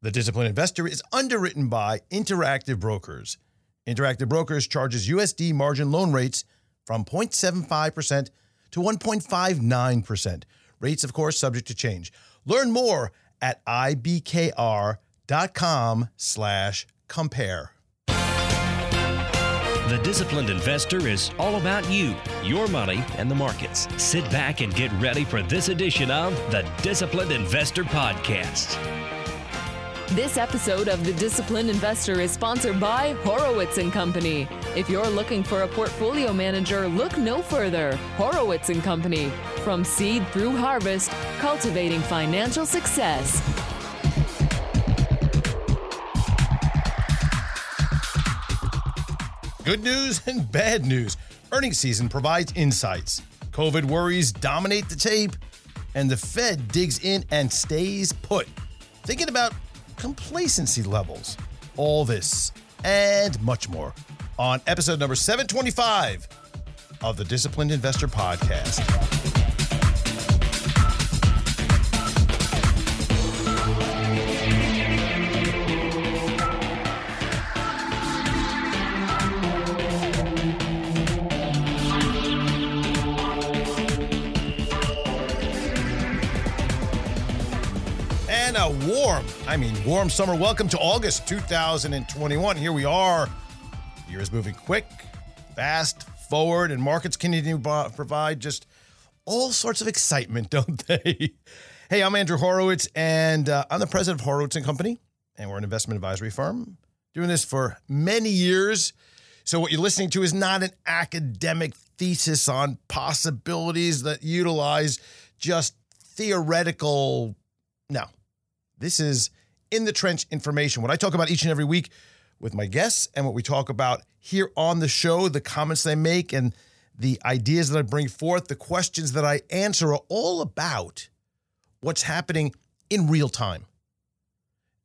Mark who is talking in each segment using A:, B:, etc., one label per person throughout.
A: The Disciplined Investor is underwritten by Interactive Brokers. Interactive Brokers charges USD margin loan rates from 0.75% to 1.59%. Rates, of course, subject to change. Learn more at ibkr.com slash compare.
B: The Disciplined Investor is all about you, your money, and the markets. Sit back and get ready for this edition of the Disciplined Investor Podcast.
C: This episode of The Disciplined Investor is sponsored by Horowitz and Company. If you're looking for a portfolio manager, look no further. Horowitz and Company. From seed through harvest, cultivating financial success.
A: Good news and bad news. Earnings season provides insights. COVID worries dominate the tape, and the Fed digs in and stays put. Thinking about complacency levels. All this and much more on episode number 725 of the Disciplined Investor Podcast. Warm, I mean, warm summer welcome to August 2021. Here we are. The year is moving quick, fast, forward, and markets continue to provide just all sorts of excitement, don't they? hey, I'm Andrew Horowitz, and uh, I'm the president of Horowitz and Company, and we're an investment advisory firm doing this for many years. So, what you're listening to is not an academic thesis on possibilities that utilize just theoretical. No, this is in the trench information. What I talk about each and every week with my guests and what we talk about here on the show, the comments they make and the ideas that I bring forth, the questions that I answer are all about what's happening in real time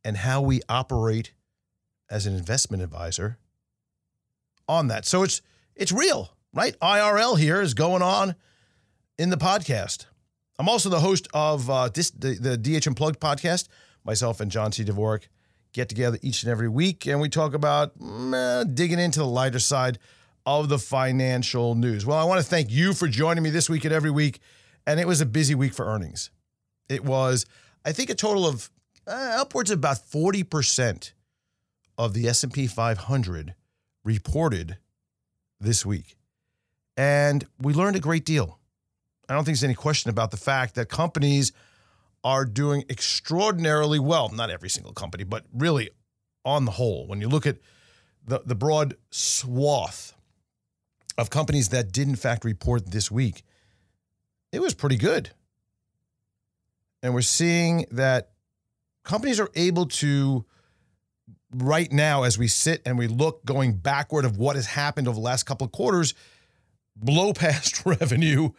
A: and how we operate as an investment advisor on that. So it's it's real, right? IRL here is going on in the podcast. I'm also the host of uh, this, the, the DH Unplugged podcast. Myself and John C. Dvorak get together each and every week, and we talk about mm, eh, digging into the lighter side of the financial news. Well, I want to thank you for joining me this week and every week, and it was a busy week for earnings. It was, I think, a total of uh, upwards of about 40% of the S&P 500 reported this week. And we learned a great deal. I don't think there's any question about the fact that companies are doing extraordinarily well. Not every single company, but really on the whole. When you look at the, the broad swath of companies that did, in fact, report this week, it was pretty good. And we're seeing that companies are able to, right now, as we sit and we look going backward of what has happened over the last couple of quarters, blow past revenue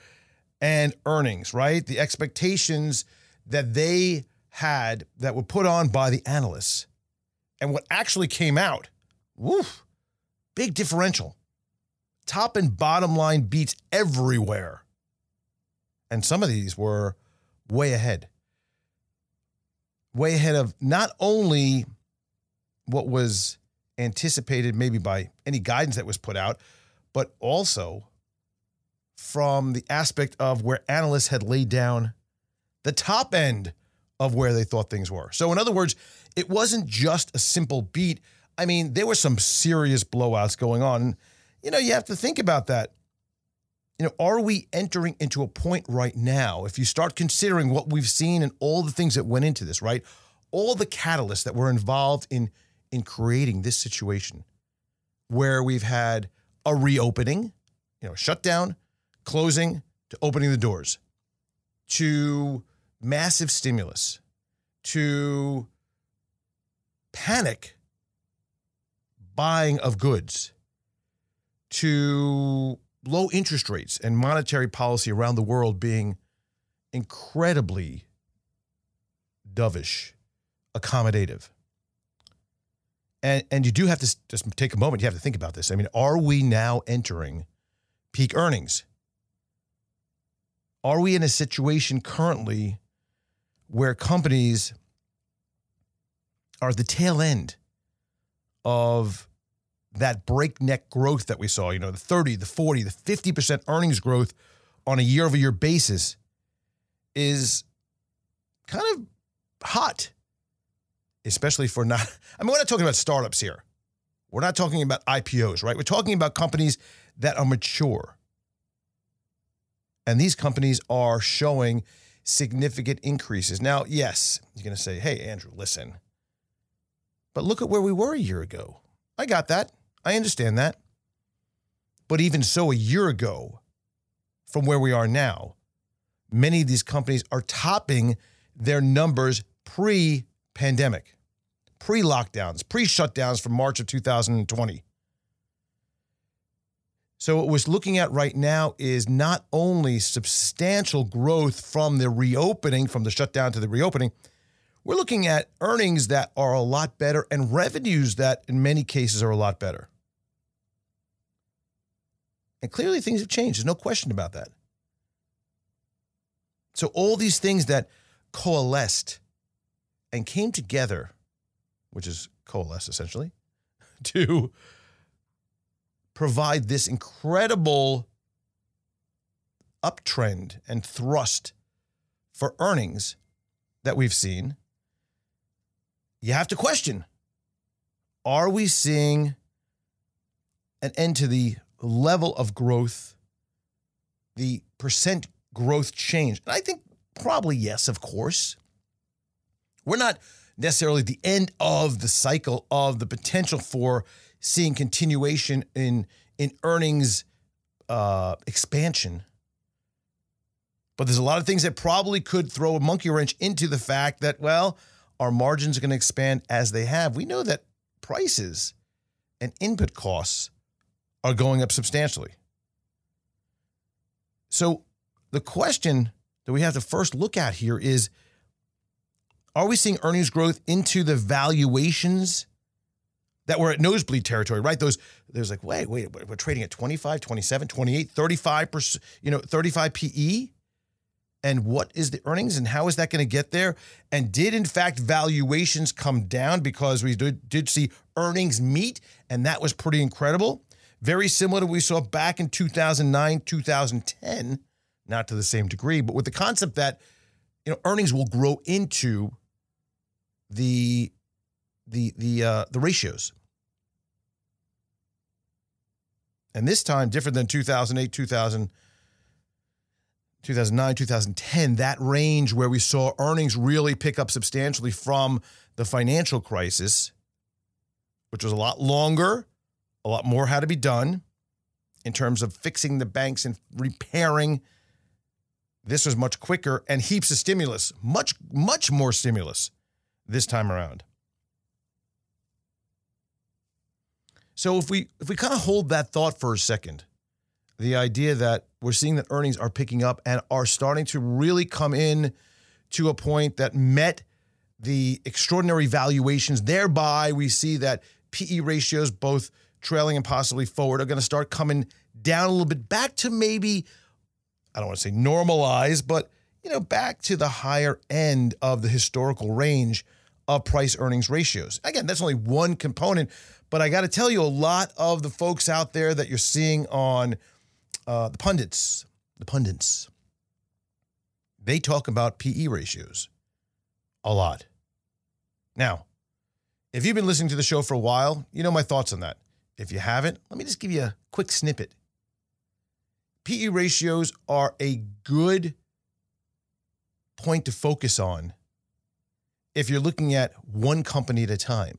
A: and earnings, right? The expectations that they had that were put on by the analysts and what actually came out, woof, big differential. Top and bottom line beats everywhere. And some of these were way ahead. Way ahead of not only what was anticipated, maybe by any guidance that was put out, but also from the aspect of where analysts had laid down the top end of where they thought things were. So, in other words, it wasn't just a simple beat. I mean, there were some serious blowouts going on. You know, you have to think about that. You know, are we entering into a point right now, if you start considering what we've seen and all the things that went into this, right? All the catalysts that were involved in in creating this situation where we've had a reopening, you know, shutdown, closing to opening the doors to massive stimulus to panic buying of goods to low interest rates and monetary policy around the world being incredibly dovish, accommodative. And, and you do have to just take a moment. You have to think about this. I mean, are we now entering peak earnings? Are we in a situation currently where companies are the tail end of that breakneck growth that we saw, you know, the 30, the 40, the 50% earnings growth on a year over year basis is kind of hot, especially for not, I mean, we're not talking about startups here. We're not talking about IPOs, right? We're talking about companies that are mature. And these companies are showing significant increases. Now, yes, you're going to say, hey, Andrew, listen. But look at where we were a year ago. I got that. I understand that. But even so, a year ago, from where we are now, many of these companies are topping their numbers pre pandemic, pre lockdowns, pre shutdowns from March of 2020. So, what we're looking at right now is not only substantial growth from the reopening, from the shutdown to the reopening, we're looking at earnings that are a lot better and revenues that, in many cases, are a lot better. And clearly, things have changed. There's no question about that. So, all these things that coalesced and came together, which is coalesce essentially, to provide this incredible uptrend and thrust for earnings that we've seen, you have to question are we seeing an end to the level of growth, the percent growth change? And I think probably yes, of course. We're not necessarily the end of the cycle of the potential for seeing continuation in in earnings uh, expansion. But there's a lot of things that probably could throw a monkey wrench into the fact that, well, our margins are going to expand as they have. We know that prices and input costs are going up substantially. So the question that we have to first look at here is are we seeing earnings growth into the valuations that were at nosebleed territory, right? Those there's like, wait, wait, we're trading at 25, 27, 28, 35%, you know, 35 PE. And what is the earnings and how is that going to get there? And did in fact valuations come down because we did, did see earnings meet and that was pretty incredible. Very similar to what we saw back in 2009, 2010, not to the same degree, but with the concept that you know earnings will grow into the the the uh, the ratios. And this time, different than 2008, 2000, 2009, 2010, that range where we saw earnings really pick up substantially from the financial crisis, which was a lot longer, a lot more had to be done in terms of fixing the banks and repairing. This was much quicker and heaps of stimulus, much, much more stimulus this time around. So if we if we kind of hold that thought for a second, the idea that we're seeing that earnings are picking up and are starting to really come in to a point that met the extraordinary valuations. Thereby, we see that PE ratios, both trailing and possibly forward, are going to start coming down a little bit back to maybe, I don't want to say normalize, but you know, back to the higher end of the historical range of price earnings ratios. Again, that's only one component, but I got to tell you, a lot of the folks out there that you're seeing on uh, the pundits, the pundits, they talk about PE ratios a lot. Now, if you've been listening to the show for a while, you know my thoughts on that. If you haven't, let me just give you a quick snippet. PE ratios are a good point to focus on if you're looking at one company at a time.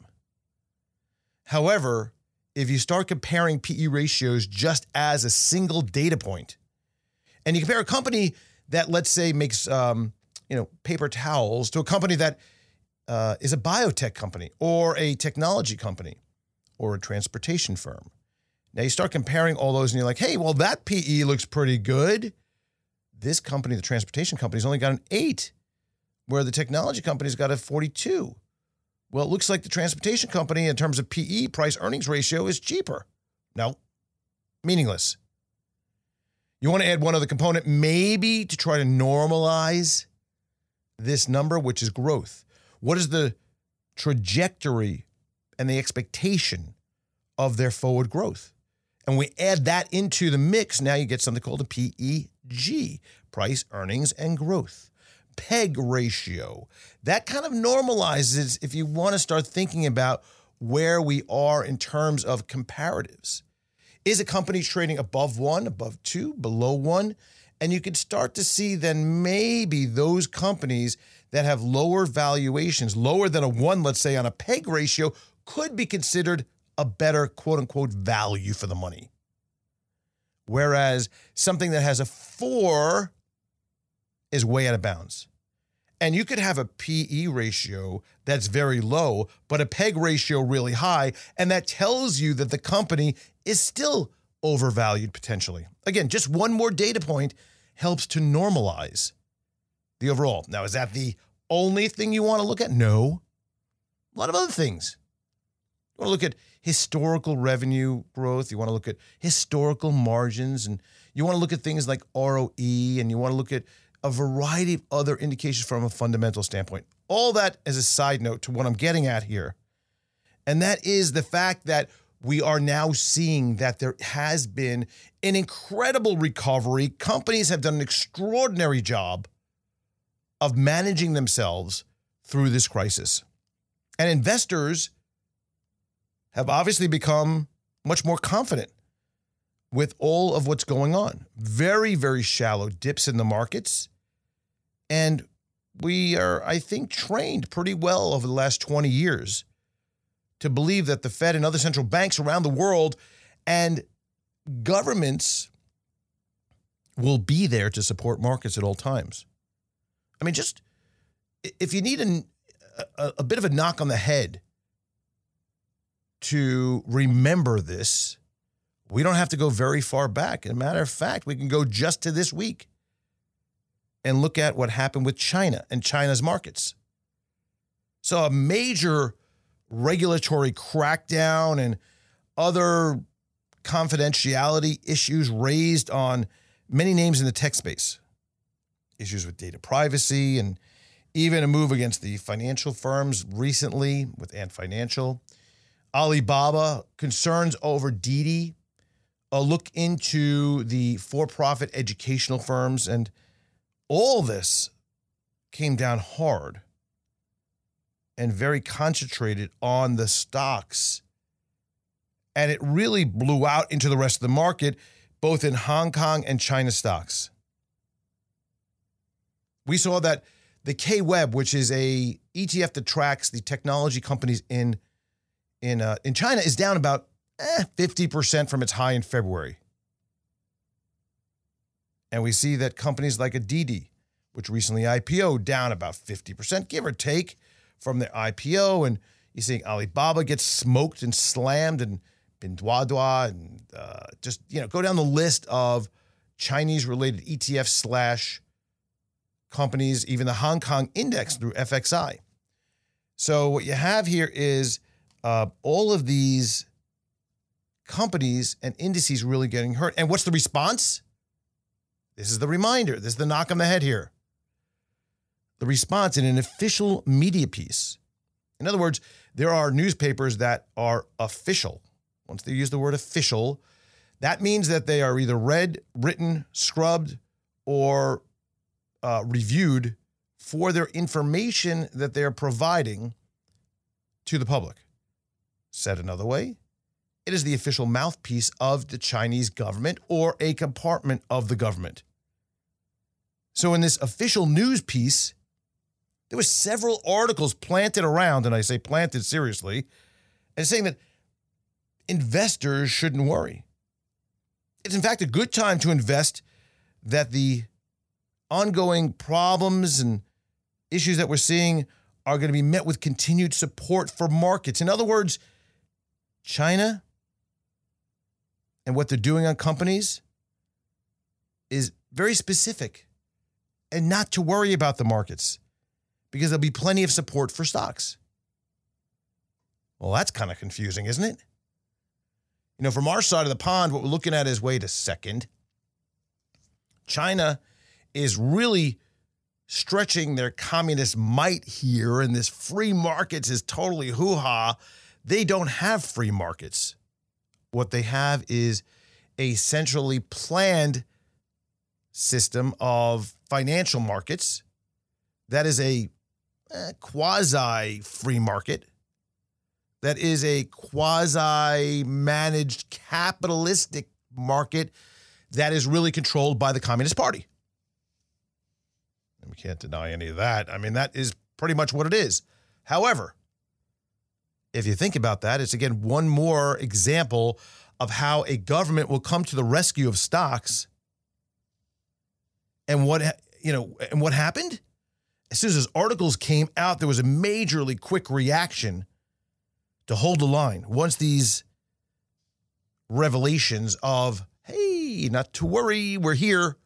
A: However, if you start comparing PE ratios just as a single data point, and you compare a company that, let's say, makes um, you know paper towels to a company that uh, is a biotech company or a technology company or a transportation firm. Now you start comparing all those, and you're like, hey, well that PE looks pretty good. This company, the transportation company, has only got an eight, where the technology company's got a 42. Well, it looks like the transportation company, in terms of PE, price earnings ratio, is cheaper. No, meaningless. You want to add one other component, maybe to try to normalize this number, which is growth. What is the trajectory and the expectation of their forward growth. And we add that into the mix, now you get something called a PEG, price, earnings, and growth. PEG ratio. That kind of normalizes if you want to start thinking about where we are in terms of comparatives. Is a company trading above one, above two, below one? And you can start to see then maybe those companies that have lower valuations, lower than a one, let's say, on a PEG ratio, could be considered a better quote unquote value for the money. Whereas something that has a four is way out of bounds. And you could have a PE ratio that's very low, but a PEG ratio really high. And that tells you that the company is still overvalued potentially. Again, just one more data point helps to normalize the overall. Now, is that the only thing you want to look at? No. A lot of other things. You want to look at historical revenue growth. You want to look at historical margins. And you want to look at things like ROE. And you want to look at a variety of other indications from a fundamental standpoint. All that as a side note to what I'm getting at here. And that is the fact that we are now seeing that there has been an incredible recovery. Companies have done an extraordinary job of managing themselves through this crisis. And investors have obviously become much more confident with all of what's going on. Very, very shallow dips in the markets. And we are, I think, trained pretty well over the last 20 years to believe that the Fed and other central banks around the world and governments will be there to support markets at all times. I mean, just if you need an, a, a bit of a knock on the head to remember this, we don't have to go very far back. As a matter of fact, we can go just to this week and look at what happened with China and China's markets. So, a major regulatory crackdown and other confidentiality issues raised on many names in the tech space, issues with data privacy, and even a move against the financial firms recently with Ant Financial. Alibaba, concerns over Didi, a look into the for profit educational firms, and all this came down hard and very concentrated on the stocks. And it really blew out into the rest of the market, both in Hong Kong and China stocks. We saw that the K Web, which is a ETF that tracks the technology companies in in uh, in China, is down about eh, 50% from its high in February. And we see that companies like a Didi, which recently IPO, down about 50%, give or take, from their IPO. And you're seeing Alibaba get smoked and slammed and Pinduoduo and uh, just, you know, go down the list of Chinese related ETF slash companies, even the Hong Kong index through FXI. So what you have here is uh, all of these companies and indices really getting hurt. And what's the response? This is the reminder. This is the knock on the head here. The response in an official media piece. In other words, there are newspapers that are official. Once they use the word official, that means that they are either read, written, scrubbed, or uh, reviewed for their information that they are providing to the public. Said another way, it is the official mouthpiece of the Chinese government or a compartment of the government. So, in this official news piece, there were several articles planted around, and I say planted seriously, and saying that investors shouldn't worry. It's in fact a good time to invest that the ongoing problems and issues that we're seeing are going to be met with continued support for markets. In other words, China and what they're doing on companies is very specific and not to worry about the markets because there'll be plenty of support for stocks. Well, that's kind of confusing, isn't it? You know, from our side of the pond, what we're looking at is wait a second. China is really stretching their communist might here and this free markets is totally hoo-ha. They don't have free markets. What they have is a centrally planned system of financial markets that is a eh, quasi free market, that is a quasi managed capitalistic market that is really controlled by the Communist Party. And we can't deny any of that. I mean, that is pretty much what it is. However, if you think about that, it's again one more example of how a government will come to the rescue of stocks. And what you know, and what happened? As soon as those articles came out, there was a majorly quick reaction to hold the line. Once these revelations of, hey, not to worry, we're here,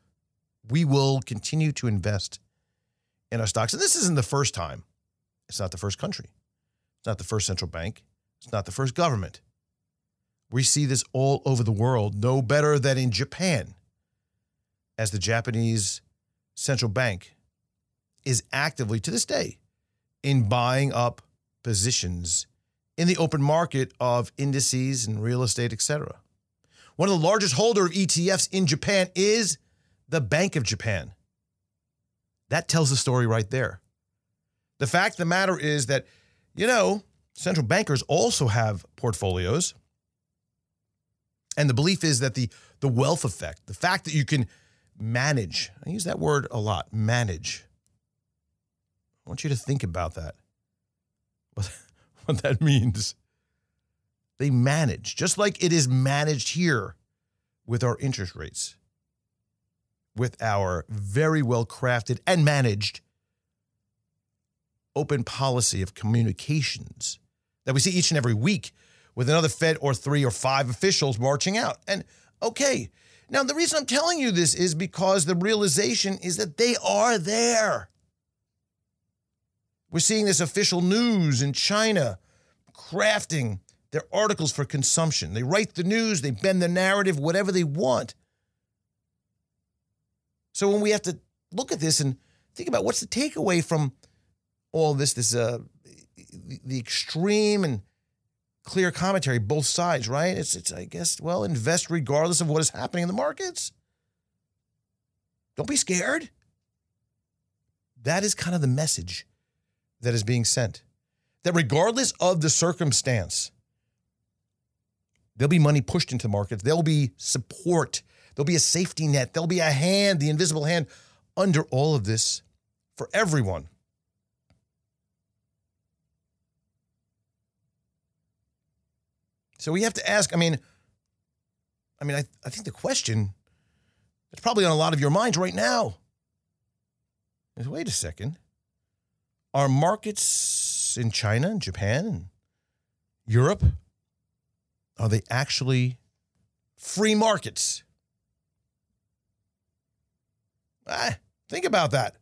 A: we will continue to invest in our stocks. And this isn't the first time. It's not the first country. It's not the first central bank. It's not the first government. We see this all over the world, no better than in Japan, as the Japanese central bank is actively, to this day, in buying up positions in the open market of indices and real estate, etc. One of the largest holder of ETFs in Japan is the Bank of Japan. That tells the story right there. The fact of the matter is that, you know, central bankers also have portfolios. And the belief is that the, the wealth effect, the fact that you can manage, I use that word a lot, manage. I want you to think about that. What, what that means. They manage, just like it is managed here with our interest rates with our very well crafted and managed open policy of communications that we see each and every week with another Fed or three or five officials marching out. And okay, now the reason I'm telling you this is because the realization is that they are there. We're seeing this official news in China crafting their articles for consumption. They write the news, they bend the narrative, whatever they want. So when we have to look at this and think about what's the takeaway from all this, this uh, the extreme and clear commentary, both sides, right? It's it's I guess well, invest regardless of what is happening in the markets. Don't be scared. That is kind of the message that is being sent. That regardless of the circumstance, there'll be money pushed into markets. There'll be support There'll be a safety net. There'll be a hand, the invisible hand, under all of this for everyone. So we have to ask, I mean, I mean, I, I think the question that's probably on a lot of your minds right now is wait a second. Are markets in China and Japan and Europe, are they actually free markets? Ah, think about that.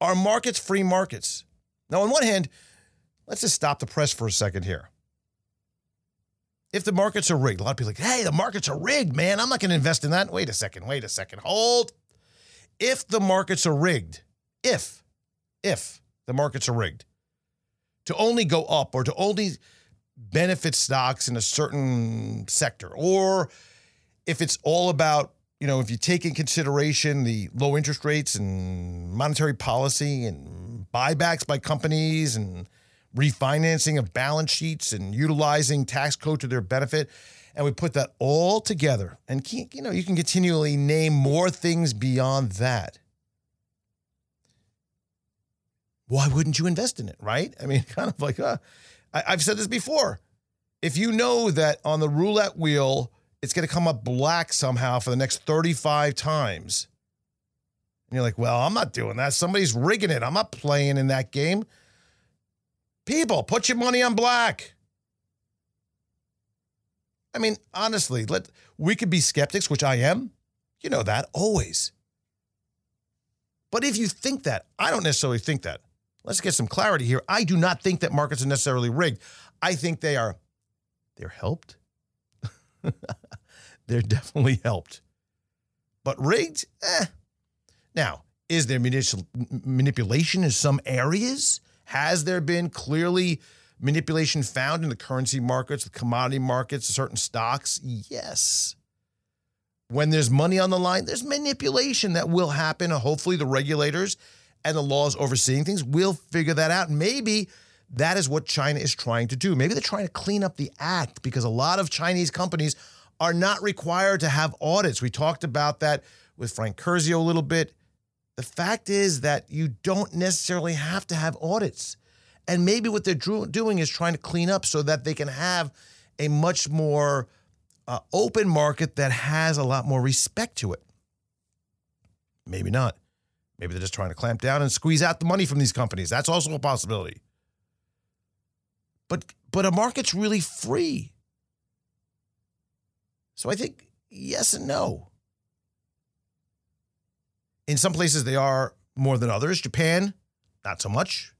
A: Are markets free markets? Now, on one hand, let's just stop the press for a second here. If the markets are rigged, a lot of people like, hey, the markets are rigged, man. I'm not going to invest in that. Wait a second, wait a second. Hold. If the markets are rigged, if, if the markets are rigged to only go up or to only benefit stocks in a certain sector, or if it's all about you know, if you take in consideration the low interest rates and monetary policy and buybacks by companies and refinancing of balance sheets and utilizing tax code to their benefit, and we put that all together, and you know, you can continually name more things beyond that. Why wouldn't you invest in it, right? I mean, kind of like, uh, I, I've said this before. If you know that on the roulette wheel, it's going to come up black somehow for the next 35 times. And you're like, well, I'm not doing that. Somebody's rigging it. I'm not playing in that game. People, put your money on black. I mean, honestly, let we could be skeptics, which I am. You know that always. But if you think that, I don't necessarily think that. Let's get some clarity here. I do not think that markets are necessarily rigged. I think they are they're helped they're definitely helped. But rigged, eh. Now, Is there manipulation in some areas? Has there been clearly manipulation found in the currency markets, the commodity markets, certain stocks? Yes. When there's money on the line, there's manipulation that will happen. Hopefully, the regulators and the laws overseeing things will figure that out. Maybe that is what China is trying to do. Maybe they're trying to clean up the act because a lot of Chinese companies are not required to have audits. We talked about that with Frank Curzio a little bit. The fact is that you don't necessarily have to have audits. And maybe what they're doing is trying to clean up so that they can have a much more uh, open market that has a lot more respect to it. Maybe not. Maybe they're just trying to clamp down and squeeze out the money from these companies. That's also a possibility. But but a market's really free. So I think yes and no. In some places they are more than others. Japan, not so much.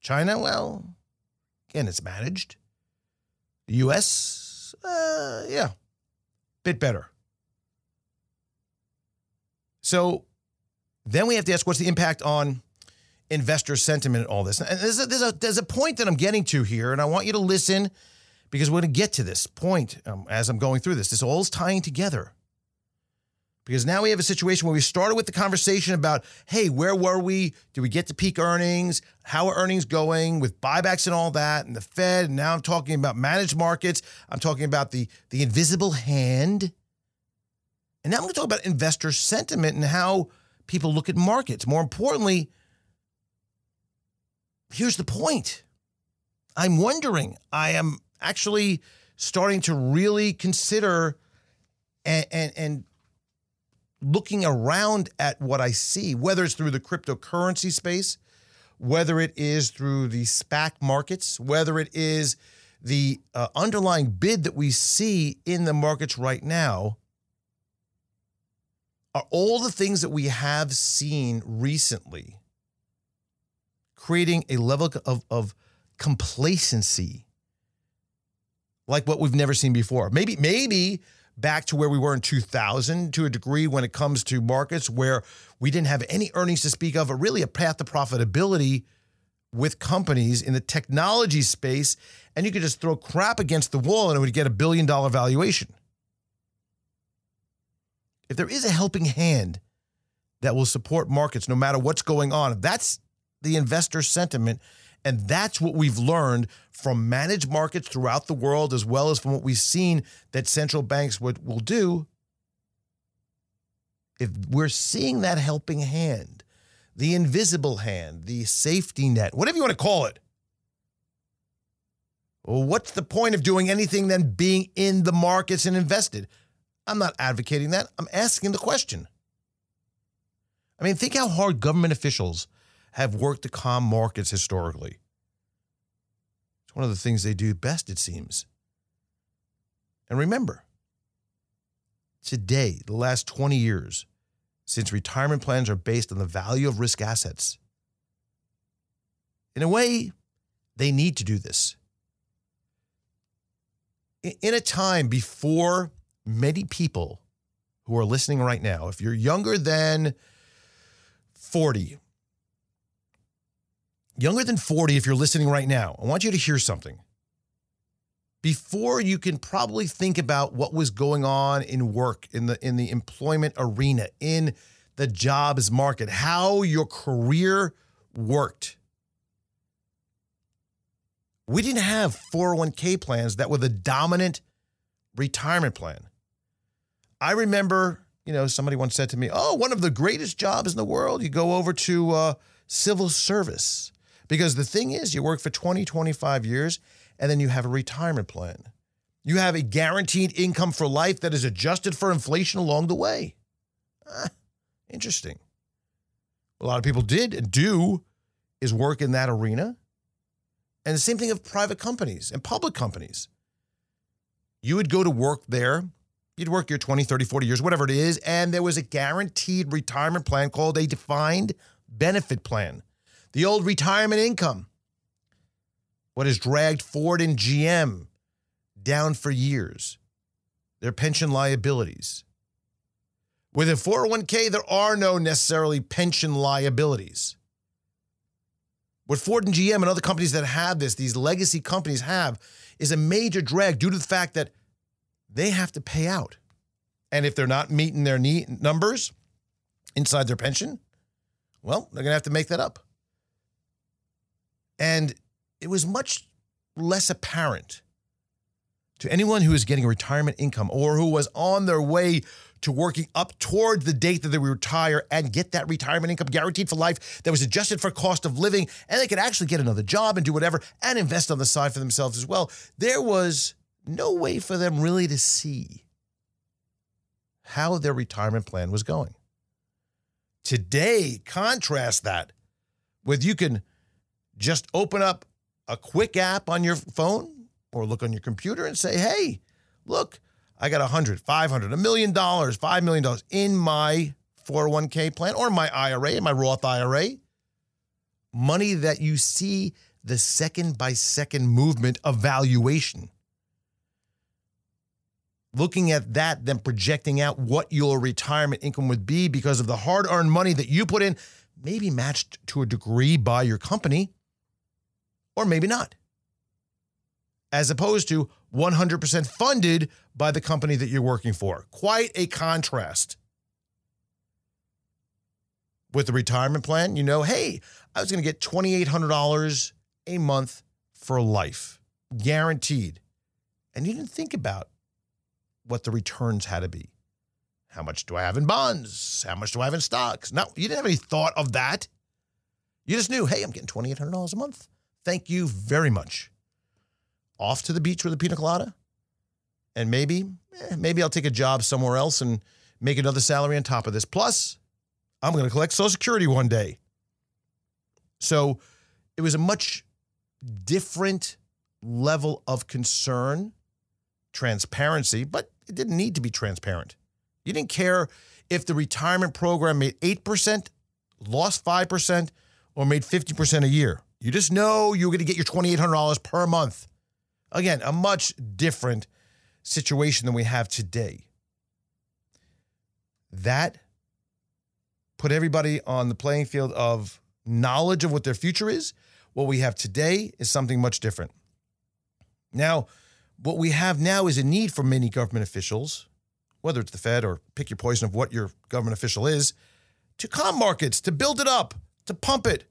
A: China, well, again, it's managed. The US, uh, yeah, bit better. So then we have to ask what's the impact on investor sentiment and all this. And there's a, there's a, there's a point that I'm getting to here, and I want you to listen because we're going to get to this point um, as I'm going through this. This all is tying together. Because now we have a situation where we started with the conversation about, hey, where were we? Did we get to peak earnings? How are earnings going with buybacks and all that, and the Fed? And now I'm talking about managed markets. I'm talking about the the invisible hand. And now I'm going to talk about investor sentiment and how people look at markets. More importantly, here's the point. I'm wondering, I am actually starting to really consider and, and, and looking around at what I see, whether it's through the cryptocurrency space, whether it is through the SPAC markets, whether it is the uh, underlying bid that we see in the markets right now, are all the things that we have seen recently creating a level of, of complacency like what we've never seen before. Maybe, maybe back to where we were in 2000 to a degree when it comes to markets where we didn't have any earnings to speak of, or really a path to profitability with companies in the technology space. And you could just throw crap against the wall and it would get a billion dollar valuation if there is a helping hand that will support markets no matter what's going on, if that's the investor sentiment, and that's what we've learned from managed markets throughout the world, as well as from what we've seen that central banks would, will do. If we're seeing that helping hand, the invisible hand, the safety net, whatever you want to call it, well, what's the point of doing anything than being in the markets and invested? I'm not advocating that. I'm asking the question. I mean, think how hard government officials have worked to calm markets historically. It's one of the things they do best, it seems. And remember, today, the last 20 years, since retirement plans are based on the value of risk assets, in a way, they need to do this. In a time before many people who are listening right now, if you're younger than 40, younger than 40, if you're listening right now, I want you to hear something. Before you can probably think about what was going on in work, in the in the employment arena, in the jobs market, how your career worked. We didn't have 401k plans that were the dominant retirement plan. I remember, you know, somebody once said to me, "Oh, one of the greatest jobs in the world. You go over to uh, civil service because the thing is, you work for 20, 25 years, and then you have a retirement plan. You have a guaranteed income for life that is adjusted for inflation along the way." Ah, interesting. A lot of people did and do is work in that arena. And the same thing of private companies and public companies. You would go to work there You'd work your 20, 30, 40 years, whatever it is, and there was a guaranteed retirement plan called a defined benefit plan. The old retirement income, what has dragged Ford and GM down for years, their pension liabilities. With a 401k, there are no necessarily pension liabilities. What Ford and GM and other companies that have this, these legacy companies have, is a major drag due to the fact that they have to pay out. And if they're not meeting their numbers inside their pension, well, they're going to have to make that up. And it was much less apparent to anyone who was getting a retirement income or who was on their way to working up toward the date that they retire and get that retirement income guaranteed for life that was adjusted for cost of living and they could actually get another job and do whatever and invest on the side for themselves as well. There was no way for them really to see how their retirement plan was going. Today, contrast that with you can just open up a quick app on your phone or look on your computer and say, hey, look, I got a hundred, five hundred, a million dollars, five million dollars in my 401k plan or my IRA, my Roth IRA. Money that you see the second by second movement of valuation. Looking at that, then projecting out what your retirement income would be because of the hard earned money that you put in, maybe matched to a degree by your company, or maybe not. As opposed to 100% funded by the company that you're working for. Quite a contrast. With the retirement plan, you know, hey, I was going to get $2,800 a month for life, guaranteed. And you didn't think about what the returns had to be. How much do I have in bonds? How much do I have in stocks? No, you didn't have any thought of that. You just knew, hey, I'm getting $2,800 a month. Thank you very much. Off to the beach with a pina colada and maybe, eh, maybe I'll take a job somewhere else and make another salary on top of this. Plus, I'm going to collect Social Security one day. So it was a much different level of concern, transparency, but it didn't need to be transparent. You didn't care if the retirement program made 8%, lost 5%, or made 50% a year. You just know you're going to get your $2,800 per month. Again, a much different situation than we have today. That put everybody on the playing field of knowledge of what their future is. What we have today is something much different. Now, what we have now is a need for many government officials, whether it's the Fed or pick your poison of what your government official is, to calm markets, to build it up, to pump it.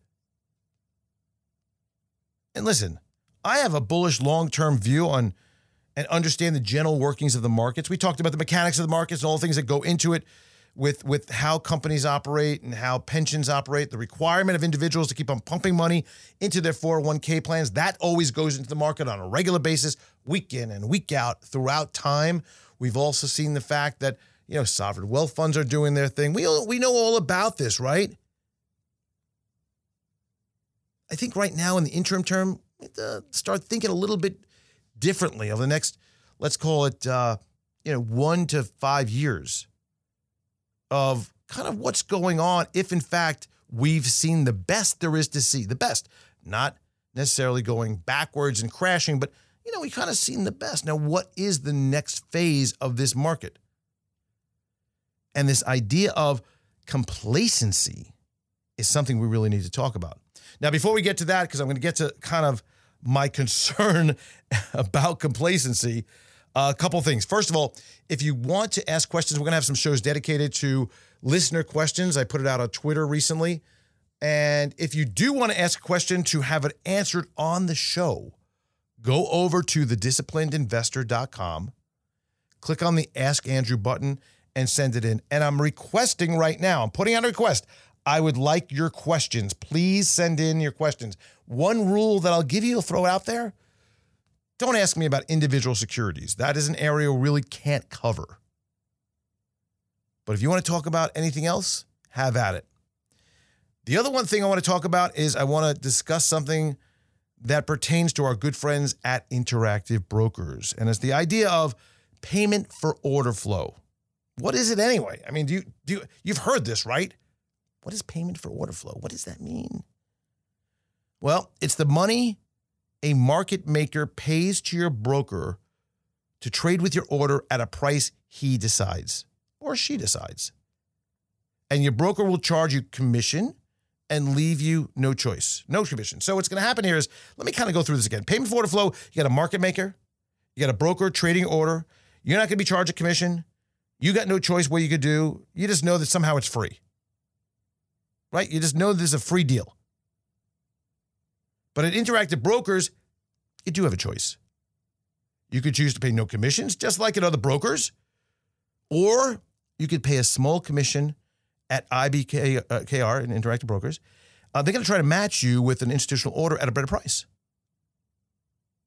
A: And listen, I have a bullish long term view on and understand the general workings of the markets. We talked about the mechanics of the markets and all the things that go into it with, with how companies operate and how pensions operate, the requirement of individuals to keep on pumping money into their 401k plans. That always goes into the market on a regular basis, week in and week out throughout time. We've also seen the fact that, you know, sovereign wealth funds are doing their thing. We, we know all about this, right? I think right now in the interim term, uh, start thinking a little bit differently over the next, let's call it, uh, you know, one to five years of kind of what's going on if, in fact, we've seen the best there is to see, the best, not necessarily going backwards and crashing, but, you know, we kind of seen the best. Now, what is the next phase of this market? And this idea of complacency is something we really need to talk about. Now, before we get to that, because I'm going to get to kind of my concern about complacency. Uh, a couple things. First of all, if you want to ask questions, we're going to have some shows dedicated to listener questions. I put it out on Twitter recently. And if you do want to ask a question to have it answered on the show, go over to thedisciplinedinvestor.com, click on the Ask Andrew button, and send it in. And I'm requesting right now, I'm putting out a request. I would like your questions. Please send in your questions. One rule that I'll give you, I'll throw it out there don't ask me about individual securities. That is an area we really can't cover. But if you want to talk about anything else, have at it. The other one thing I want to talk about is I want to discuss something that pertains to our good friends at Interactive Brokers. And it's the idea of payment for order flow. What is it anyway? I mean, do you do you, you've heard this, right? What is payment for order flow? What does that mean? Well, it's the money a market maker pays to your broker to trade with your order at a price he decides or she decides. and your broker will charge you commission and leave you no choice, no commission. So what's going to happen here is, let me kind of go through this again. Payment for order flow, you got a market maker, you got a broker trading order. You're not going to be charged a commission. You got no choice what you could do. You just know that somehow it's free. Right? You just know there's a free deal. But at Interactive Brokers, you do have a choice. You could choose to pay no commissions, just like at other brokers, or you could pay a small commission at IBKR uh, and Interactive Brokers. Uh, they're going to try to match you with an institutional order at a better price.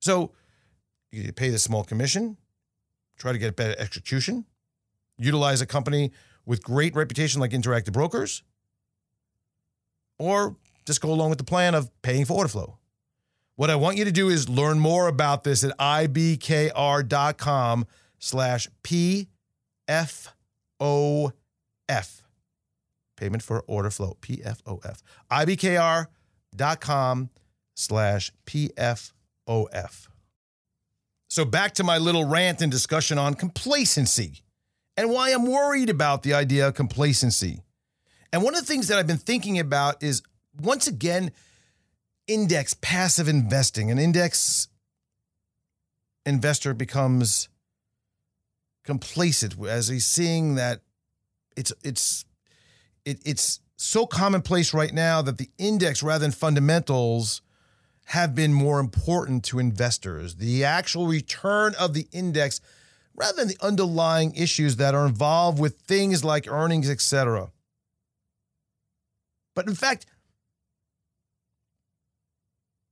A: So you pay the small commission, try to get better execution, utilize a company with great reputation like Interactive Brokers, or just go along with the plan of paying for order flow. What I want you to do is learn more about this at ibkr.com slash PFOF. Payment for order flow, PFOF. ibkr.com slash PFOF. So back to my little rant and discussion on complacency and why I'm worried about the idea of complacency. And one of the things that I've been thinking about is once again, index passive investing. An index investor becomes complacent as he's seeing that it's it's it, it's so commonplace right now that the index rather than fundamentals have been more important to investors. The actual return of the index rather than the underlying issues that are involved with things like earnings, etc. But in fact,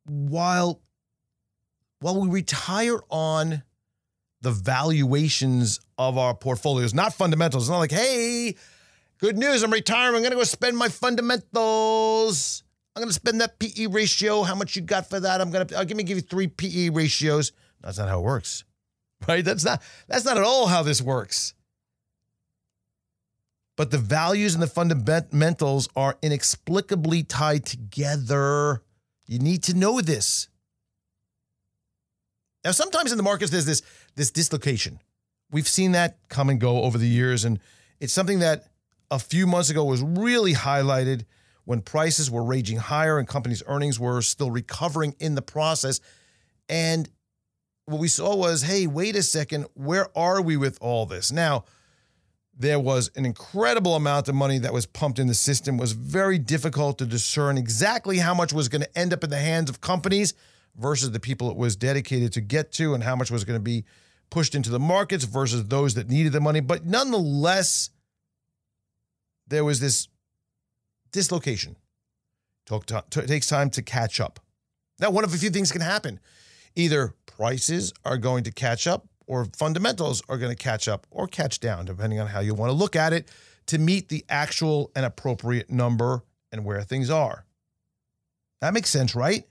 A: while while we retire on the valuations of our portfolios, not fundamentals. It's not like, hey, good news, I'm retiring. I'm to go spend my fundamentals. I'm to spend that PE ratio. How much you got for that? I'm to, I'll uh, give me give you three PE ratios. That's not how it works, right? That's not, that's not at all how this works. But the values and the fundamentals are inexplicably tied together. You need to know this. Now, sometimes in the markets, there's this, this dislocation. We've seen that come and go over the years, and it's something that a few months ago was really highlighted when prices were raging higher and companies' earnings were still recovering in the process. And what we saw was hey, wait a second, where are we with all this? Now, there was an incredible amount of money that was pumped in the system. It was very difficult to discern exactly how much was going to end up in the hands of companies versus the people it was dedicated to get to, and how much was going to be pushed into the markets versus those that needed the money. But nonetheless, there was this dislocation. It takes time to catch up. Now, one of a few things can happen. Either prices are going to catch up or fundamentals are going to catch up or catch down, depending on how you want to look at it, to meet the actual and appropriate number and where things are. That makes sense, right?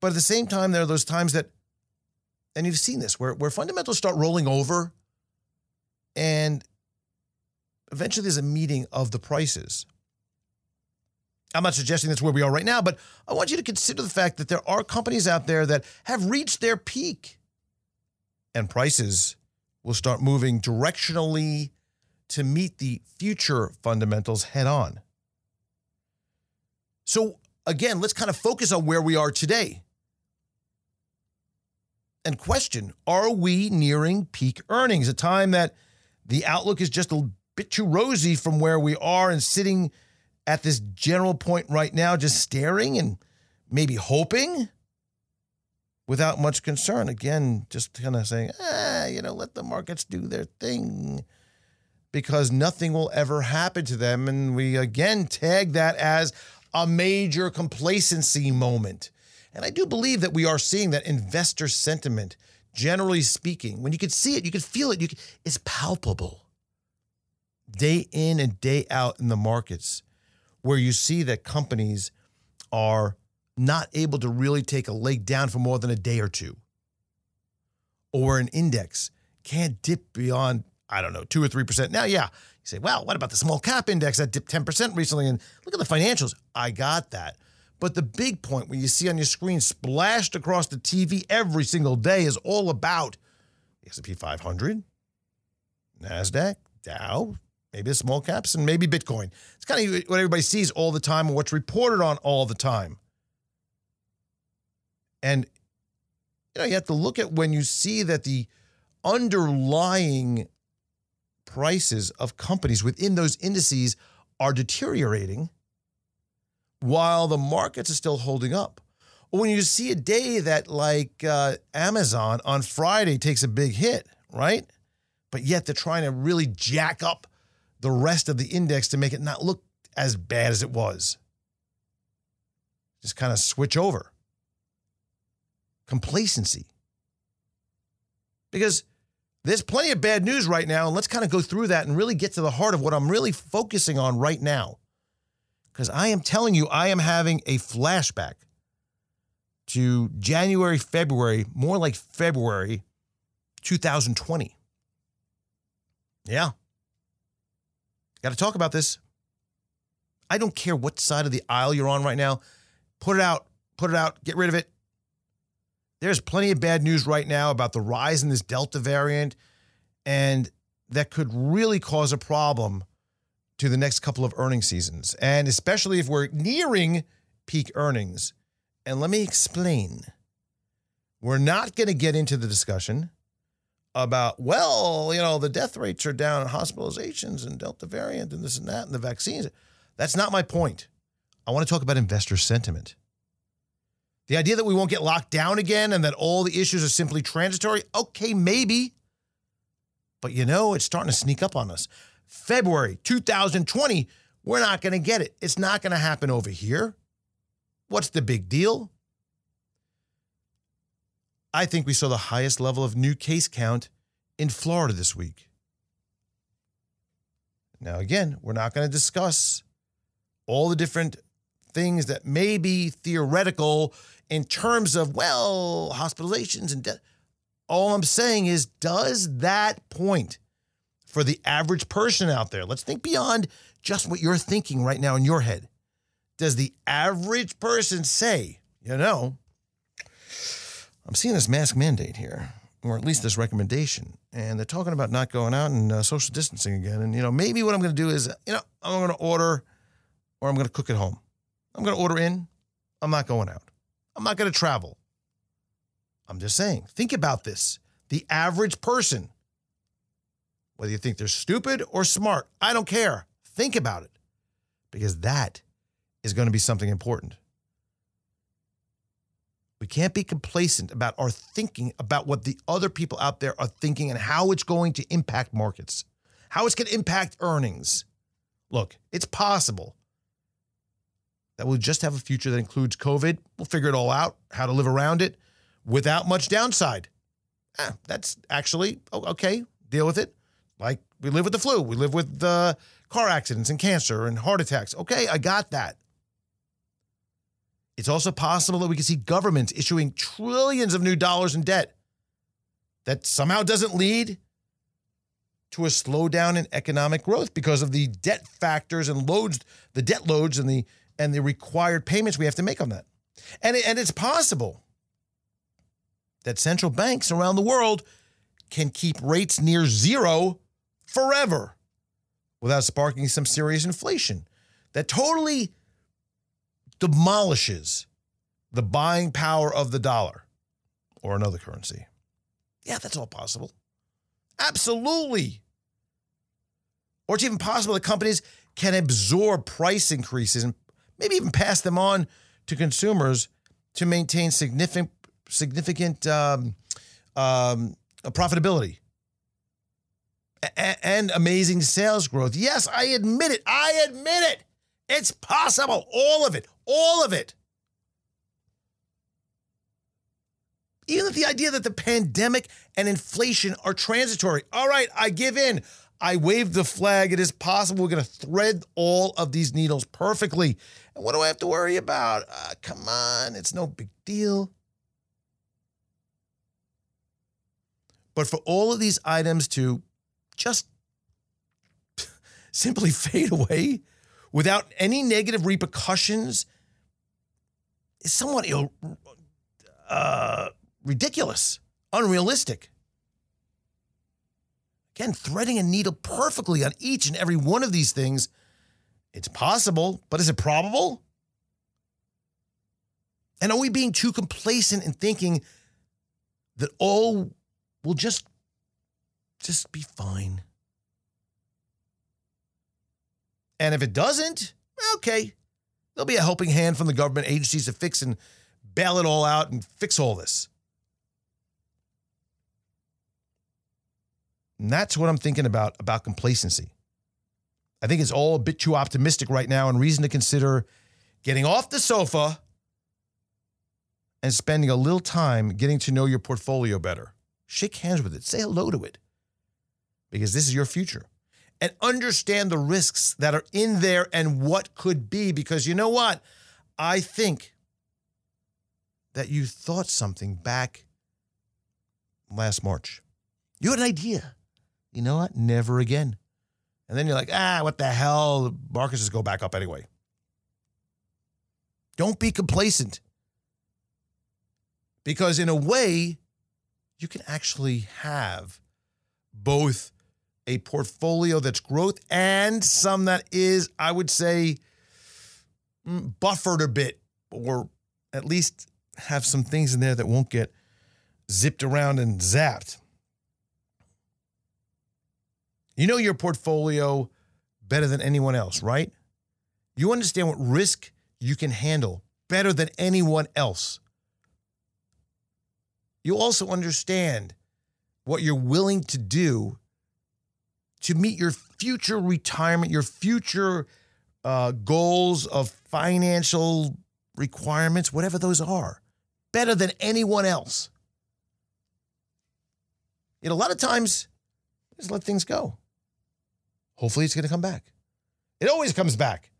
A: But at the same time, there are those times that, and you've seen this, where, where fundamentals start rolling over and eventually there's a meeting of the prices. I'm not suggesting that's where we are right now, but I want you to consider the fact that there are companies out there that have reached their peak and prices will start moving directionally to meet the future fundamentals head on. So, again, let's kind of focus on where we are today and question are we nearing peak earnings, a time that the outlook is just a bit too rosy from where we are and sitting at this general point right now, just staring and maybe hoping without much concern. Again, just kind of saying, ah, you know, let the markets do their thing because nothing will ever happen to them. And we again tag that as a major complacency moment. And I do believe that we are seeing that investor sentiment, generally speaking, when you could see it, you could feel it, you could, it's palpable day in and day out in the markets where you see that companies are not able to really take a leg down for more than a day or two. Or an index can't dip beyond, I don't know, two or 3%. Now, yeah, you say, well, what about the small cap index that dipped 10% recently? And look at the financials. I got that. But the big point when you see on your screen splashed across the TV every single day is all about the S&P 500, NASDAQ, Dow, maybe the small caps, and maybe Bitcoin. It's kind of what everybody sees all the time and what's reported on all the time. And you know, you have to look at when you see that the underlying prices of companies within those indices are deteriorating while the markets are still holding up. Or when you see a day that, like uh, Amazon on Friday, takes a big hit, right? But yet they're trying to really jack up the rest of the index to make it not look as bad as it was. Just kind of switch over. Complacency. Because there's plenty of bad news right now, and let's kind of go through that and really get to the heart of what I'm really focusing on right now. Because I am telling you, I am having a flashback to January, February, more like February 2020. Yeah. Got to talk about this. I don't care what side of the aisle you're on right now. Put it out. Put it out. Get rid of it. There's plenty of bad news right now about the rise in this Delta variant, and that could really cause a problem to the next couple of earning seasons, and especially if we're nearing peak earnings. And let me explain. We're not going to get into the discussion about, well, you know, the death rates are down in hospitalizations and Delta variant and this and that and the vaccines. That's not my point. I want to talk about investor sentiment. The idea that we won't get locked down again and that all the issues are simply transitory, okay, maybe. But you know, it's starting to sneak up on us. February 2020, we're not going to get it. It's not going to happen over here. What's the big deal? I think we saw the highest level of new case count in Florida this week. Now, again, we're not going to discuss all the different things that may be theoretical in terms of, well, hospitalizations and death. All I'm saying is, does that point for the average person out there? Let's think beyond just what you're thinking right now in your head. Does the average person say, you know, I'm seeing this mask mandate here, or at least this recommendation, and they're talking about not going out and uh, social distancing again. And, you know, maybe what I'm going to do is, you know, I'm going to order or I'm going to cook at home. I'm going to order in. I'm not going out. I'm not going to travel. I'm just saying, think about this. The average person, whether you think they're stupid or smart, I don't care. Think about it because that is going to be something important. We can't be complacent about our thinking about what the other people out there are thinking and how it's going to impact markets, how it's going to impact earnings. Look, it's possible that we'll just have a future that includes COVID. We'll figure it all out, how to live around it without much downside. Eh, that's actually okay. Deal with it. Like we live with the flu, we live with the car accidents and cancer and heart attacks. Okay, I got that. It's also possible that we could see governments issuing trillions of new dollars in debt that somehow doesn't lead to a slowdown in economic growth because of the debt factors and loads, the debt loads and the and the required payments we have to make on that. And, and it's possible that central banks around the world can keep rates near zero forever without sparking some serious inflation that totally demolishes the buying power of the dollar or another currency. Yeah, that's all possible. Absolutely. Or it's even possible that companies can absorb price increases and maybe even pass them on to consumers to maintain significant significant um, um, profitability a- and amazing sales growth. Yes, I admit it. I admit it. It's possible. All of it. All of it. Even the idea that the pandemic and inflation are transitory. All right, I give in. I wave the flag. It is possible we're going to thread all of these needles perfectly. And what do I have to worry about? Uh, come on, it's no big deal. But for all of these items to just simply fade away without any negative repercussions is somewhat uh, ridiculous, unrealistic. Again, threading a needle perfectly on each and every one of these things. It's possible, but is it probable? And are we being too complacent in thinking that all will just just be fine? And if it doesn't, okay, there'll be a helping hand from the government agencies to fix and bail it all out and fix all this. And that's what I'm thinking about about complacency. I think it's all a bit too optimistic right now and reason to consider getting off the sofa and spending a little time getting to know your portfolio better. Shake hands with it, say hello to it, because this is your future. And understand the risks that are in there and what could be. Because you know what? I think that you thought something back last March. You had an idea. You know what? Never again. And then you're like, ah, what the hell? Markets just go back up anyway. Don't be complacent. Because in a way, you can actually have both a portfolio that's growth and some that is, I would say, mm, buffered a bit, or at least have some things in there that won't get zipped around and zapped. You know your portfolio better than anyone else, right? You understand what risk you can handle better than anyone else. You also understand what you're willing to do to meet your future retirement, your future uh, goals of financial requirements, whatever those are, better than anyone else. Know, a lot of times, just let things go. Hopefully, it's going to come back. It always comes back.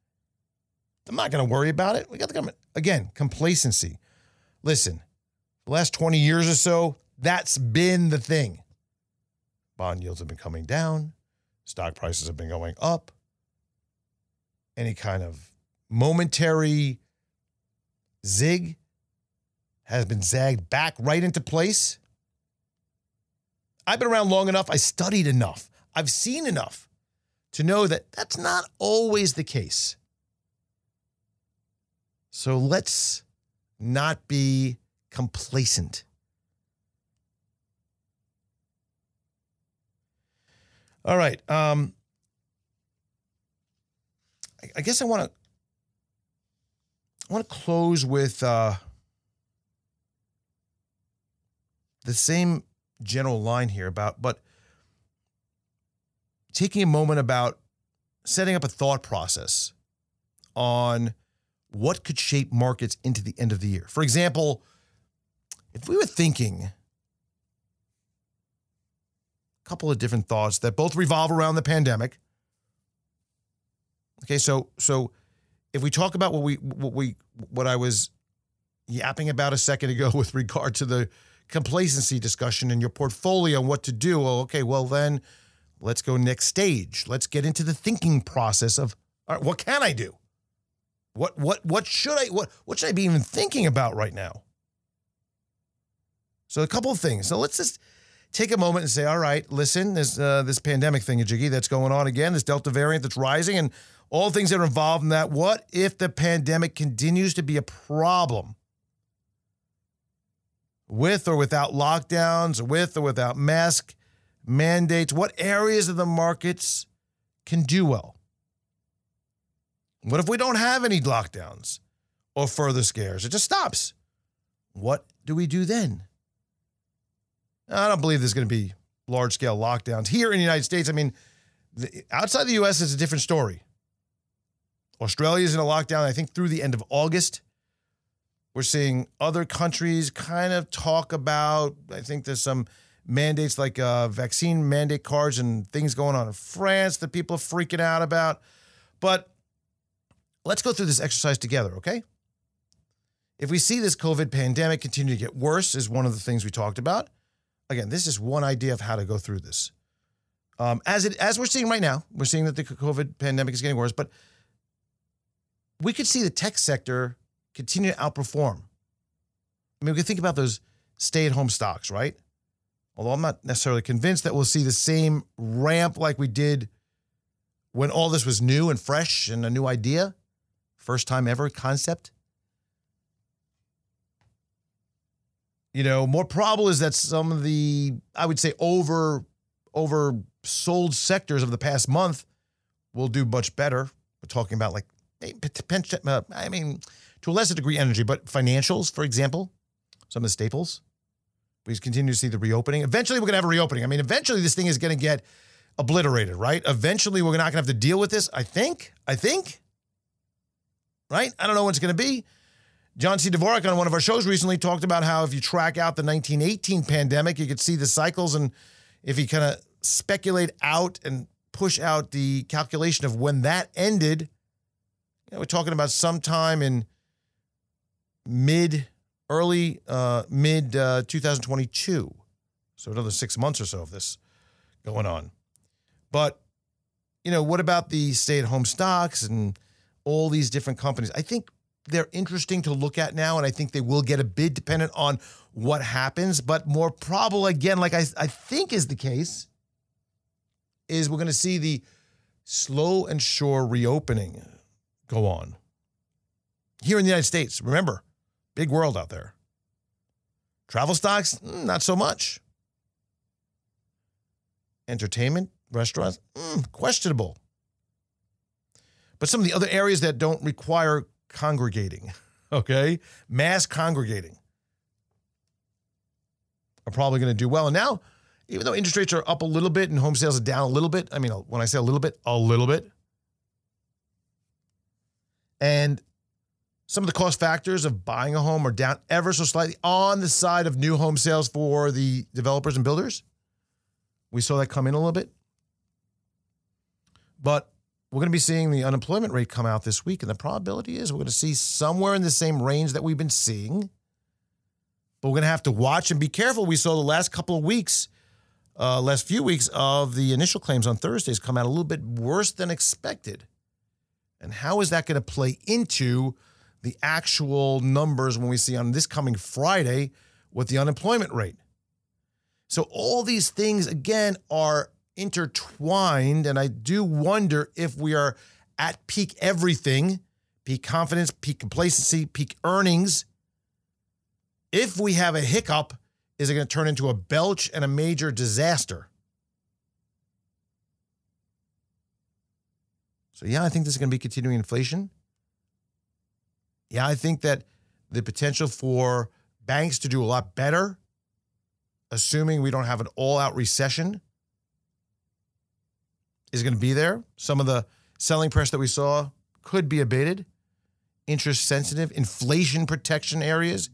A: I'm not going to worry about it. We got the government. Again, complacency. Listen, the last 20 years or so, that's been the thing. Bond yields have been coming down, stock prices have been going up. Any kind of momentary zig has been zagged back right into place. I've been around long enough, I studied enough, I've seen enough to know that that's not always the case. So let's not be complacent. All right. Um, I, I guess I want to I want to close with uh, the same general line here about, but taking a moment about setting up a thought process on what could shape markets into the end of the year. For example, if we were thinking couple of different thoughts that both revolve around the pandemic. Okay, so so if we talk about what we what we what I was yapping about a second ago with regard to the complacency discussion and your portfolio and what to do, well, okay, well then let's go next stage. Let's get into the thinking process of all right, what can I do? What what what should I what what should I be even thinking about right now? So a couple of things. So let's just take a moment and say, all right, listen, there's uh, this pandemic thing, Jiggy, that's going on again, this Delta variant that's rising, and all things that are involved in that. What if the pandemic continues to be a problem? With or without lockdowns, with or without mask mandates, what areas of the markets can do well? What if we don't have any lockdowns or further scares? It just stops. What do we do then? I don't believe there's going to be large scale lockdowns here in the United States. I mean, the, outside the US, it's a different story. Australia's in a lockdown, I think, through the end of August. We're seeing other countries kind of talk about, I think there's some mandates like uh, vaccine mandate cards and things going on in France that people are freaking out about. But let's go through this exercise together, okay? If we see this COVID pandemic continue to get worse, is one of the things we talked about. Again, this is one idea of how to go through this. Um, as it as we're seeing right now, we're seeing that the COVID pandemic is getting worse, but we could see the tech sector continue to outperform. I mean, we could think about those stay-at-home stocks, right? Although I'm not necessarily convinced that we'll see the same ramp like we did when all this was new and fresh and a new idea, first time ever concept. You know, more probable is that some of the, I would say, over oversold sectors of the past month will do much better. We're talking about like, uh, I mean, to a lesser degree, energy, but financials, for example, some of the staples. We continue to see the reopening. Eventually, we're going to have a reopening. I mean, eventually, this thing is going to get obliterated, right? Eventually, we're not going to have to deal with this. I think. I think. Right? I don't know what it's going to be. John C. Dvorak on one of our shows recently talked about how if you track out the 1918 pandemic, you could see the cycles, and if you kind of speculate out and push out the calculation of when that ended, you know, we're talking about sometime in mid, early, uh, mid uh, 2022. So another six months or so of this going on. But, you know, what about the stay at home stocks and all these different companies? I think they're interesting to look at now, and I think they will get a bid dependent on what happens. But more probable, again, like I, I think is the case, is we're going to see the slow and sure reopening go on here in the United States. Remember, big world out there. Travel stocks, mm, not so much. Entertainment, restaurants, mm, questionable. But some of the other areas that don't require congregating, okay, mass congregating, are probably going to do well. And now, even though interest rates are up a little bit and home sales are down a little bit, I mean, uh, when I say a little bit, a little bit. And some of the cost factors of buying a home are down ever so slightly on the side of new home sales for the developers and builders. We saw that come in a little bit. But we're going to be seeing the unemployment rate come out this week, and the probability is we're going to see somewhere in the same range that we've been seeing. But we're going to have to watch and be careful. We saw the last couple of weeks, uh, last few weeks of the initial claims on Thursdays come out a little bit worse than expected. And how is that going to play into the actual numbers when we see on this coming Friday with the unemployment rate? So, all these things, again, are intertwined. And I do wonder if we are at peak everything peak confidence, peak complacency, peak earnings. If we have a hiccup, is it going to turn into a belch and a major disaster? So, yeah, I think this is going to be continuing inflation. Yeah, I think that the potential for banks to do a lot better, assuming we don't have an all out recession, is going to be there. Some of the selling pressure that we saw could be abated. Interest sensitive, inflation protection areas.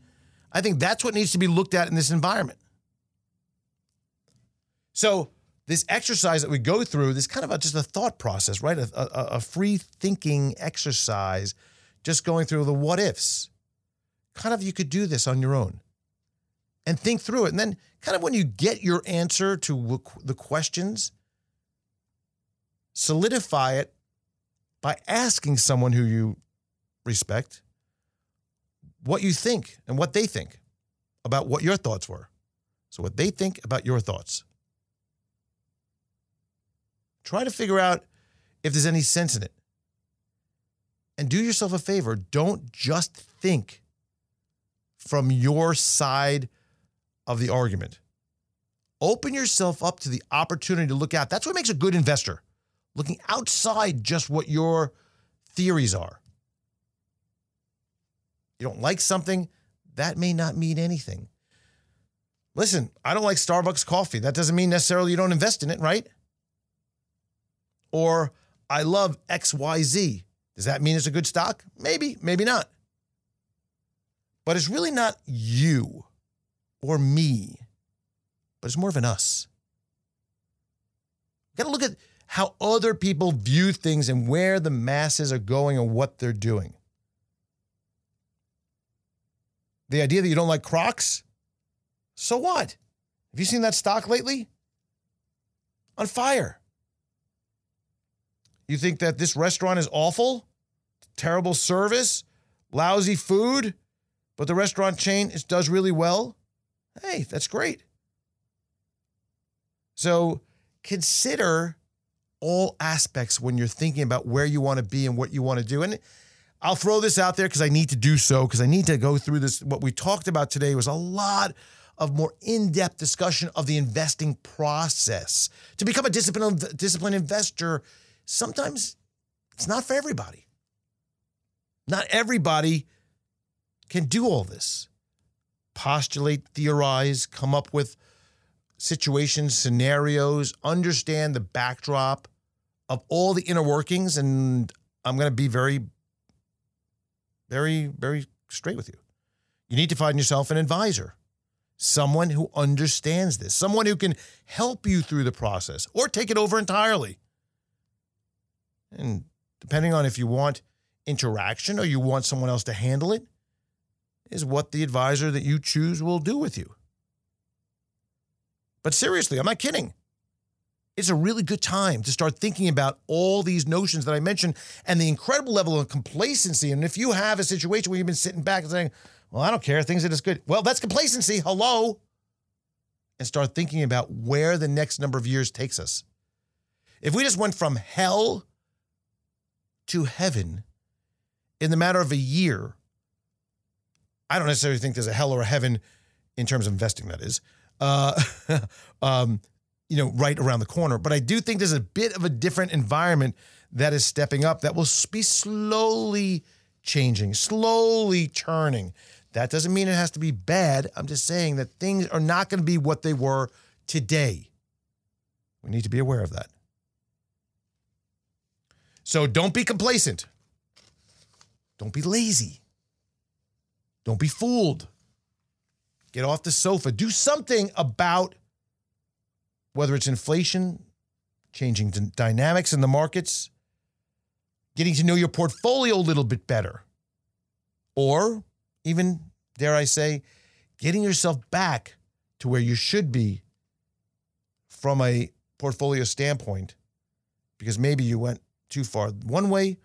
A: I think that's what needs to be looked at in this environment. So, this exercise that we go through, this kind of a, just a thought process, right? A, a, a free thinking exercise, just going through the what ifs. Kind of, you could do this on your own and think through it. And then, kind of, when you get your answer to the questions, solidify it by asking someone who you respect what you think and what they think about what your thoughts were. So, what they think about your thoughts. Try to figure out if there's any sense in it. And do yourself a favor don't just think from your side of the argument. Open yourself up to the opportunity to look out. That's what makes a good investor looking outside just what your theories are. You don't like something, that may not mean anything. Listen, I don't like Starbucks coffee. That doesn't mean necessarily you don't invest in it, right? Or I love XYZ. Does that mean it's a good stock? Maybe, maybe not. But it's really not you or me, but it's more of an us. Got to look at how other people view things and where the masses are going and what they're doing. The idea that you don't like Crocs, so what? Have you seen that stock lately? On fire. You think that this restaurant is awful, terrible service, lousy food, but the restaurant chain does really well? Hey, that's great. So consider all aspects when you're thinking about where you want to be and what you want to do. And I'll throw this out there because I need to do so because I need to go through this. What we talked about today was a lot of more in-depth discussion of the investing process. To become a disciplined, disciplined investor, sometimes it's not for everybody. Not everybody can do all this. Postulate, theorize, come up with situations, scenarios, understand the backdrop of all the inner workings. And I'm going to be very, very, very straight with you. You need to find yourself an advisor, someone who understands this, someone who can help you through the process or take it over entirely. And depending on if you want interaction or you want someone else to handle it, is what the advisor that you choose will do with you. But seriously, I'm not kidding. It's a really good time to start thinking about all these notions that I mentioned and the incredible level of complacency. And if you have a situation where you've been sitting back and saying, well, I don't care, things are just good. Well, that's complacency. Hello. And start thinking about where the next number of years takes us. If we just went from hell to heaven in the matter of a year, I don't necessarily think there's a hell or a heaven in terms of investing, that is uh, um, you know, right around the corner. But I do think there's a bit of a different environment that is stepping up that will be slowly changing, slowly turning. That doesn't mean it has to be bad. I'm just saying that things are not going to be what they were today. We need to be aware of that. So don't be complacent. Don't be lazy. Don't be fooled. Get off the sofa. Do something about whether it's inflation, changing dynamics in the markets, getting to know your portfolio a little bit better, or even, dare I say, getting yourself back to where you should be from a portfolio standpoint, because maybe you went too far one way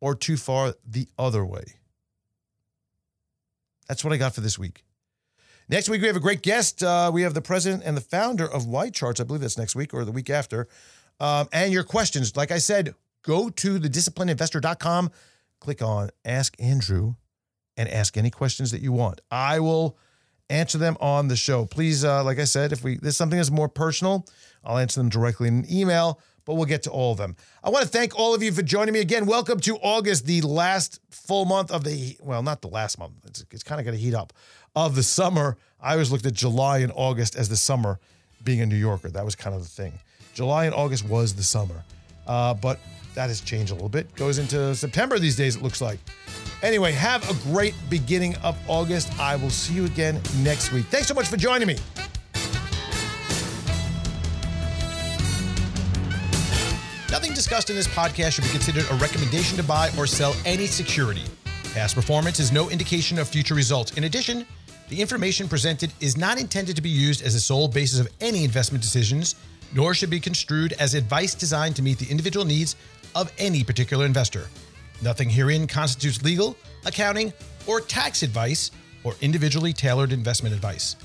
A: or too far the other way. That's what I got for this week. Next week, we have a great guest. Uh, we have the president and the founder of YCharts. I believe that's next week or the week after. Um, and your questions, like I said, go to thedisciplinedinvestor.com, click on Ask Andrew, and ask any questions that you want. I will answer them on the show. Please, uh, like I said, if we there's something that's more personal, I'll answer them directly in an email but we'll get to all of them. I want to thank all of you for joining me again. Welcome to August, the last full month of the, well, not the last month, it's, it's kind of going to heat up, of the summer. I always looked at July and August as the summer being a New Yorker. That was kind of the thing. July and August was the summer. Uh, but that has changed a little bit. Goes into September these days, it looks like. Anyway, have a great beginning of August. I will see you again next week. Thanks so much for joining me. Nothing discussed in this podcast should be considered a recommendation to buy or sell any security. Past performance is no indication of future results. In addition, the information presented is not intended to be used as the sole basis of any investment decisions, nor should be construed as advice designed to meet the individual needs of any particular investor. Nothing herein constitutes legal, accounting, or tax advice or individually tailored investment advice.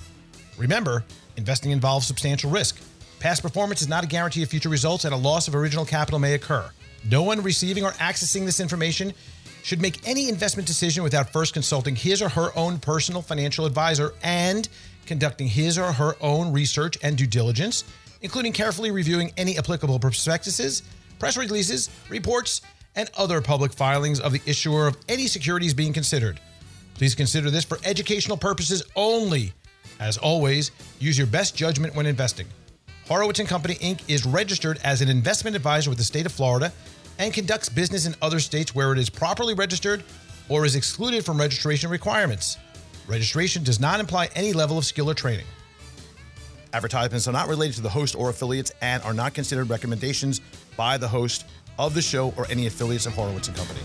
A: Remember, investing involves substantial risk. Past performance is not a guarantee of future results, and a loss of original capital may occur. No one receiving or accessing this information should make any investment decision without first consulting his or her own personal financial advisor and conducting his or her own research and due diligence, including carefully reviewing any applicable prospectuses, press releases, reports, and other public filings of the issuer of any securities being considered. Please consider this for educational purposes only. As always, use your best judgment when investing. Horowitz and Company Inc. is registered as an investment advisor with the state of Florida and conducts business in other states where it is properly registered or is excluded from registration requirements. Registration does not imply any level of skill or training. Advertisements are not related to the host or affiliates and are not considered recommendations by the host of the show or any affiliates of Horowitz and Company.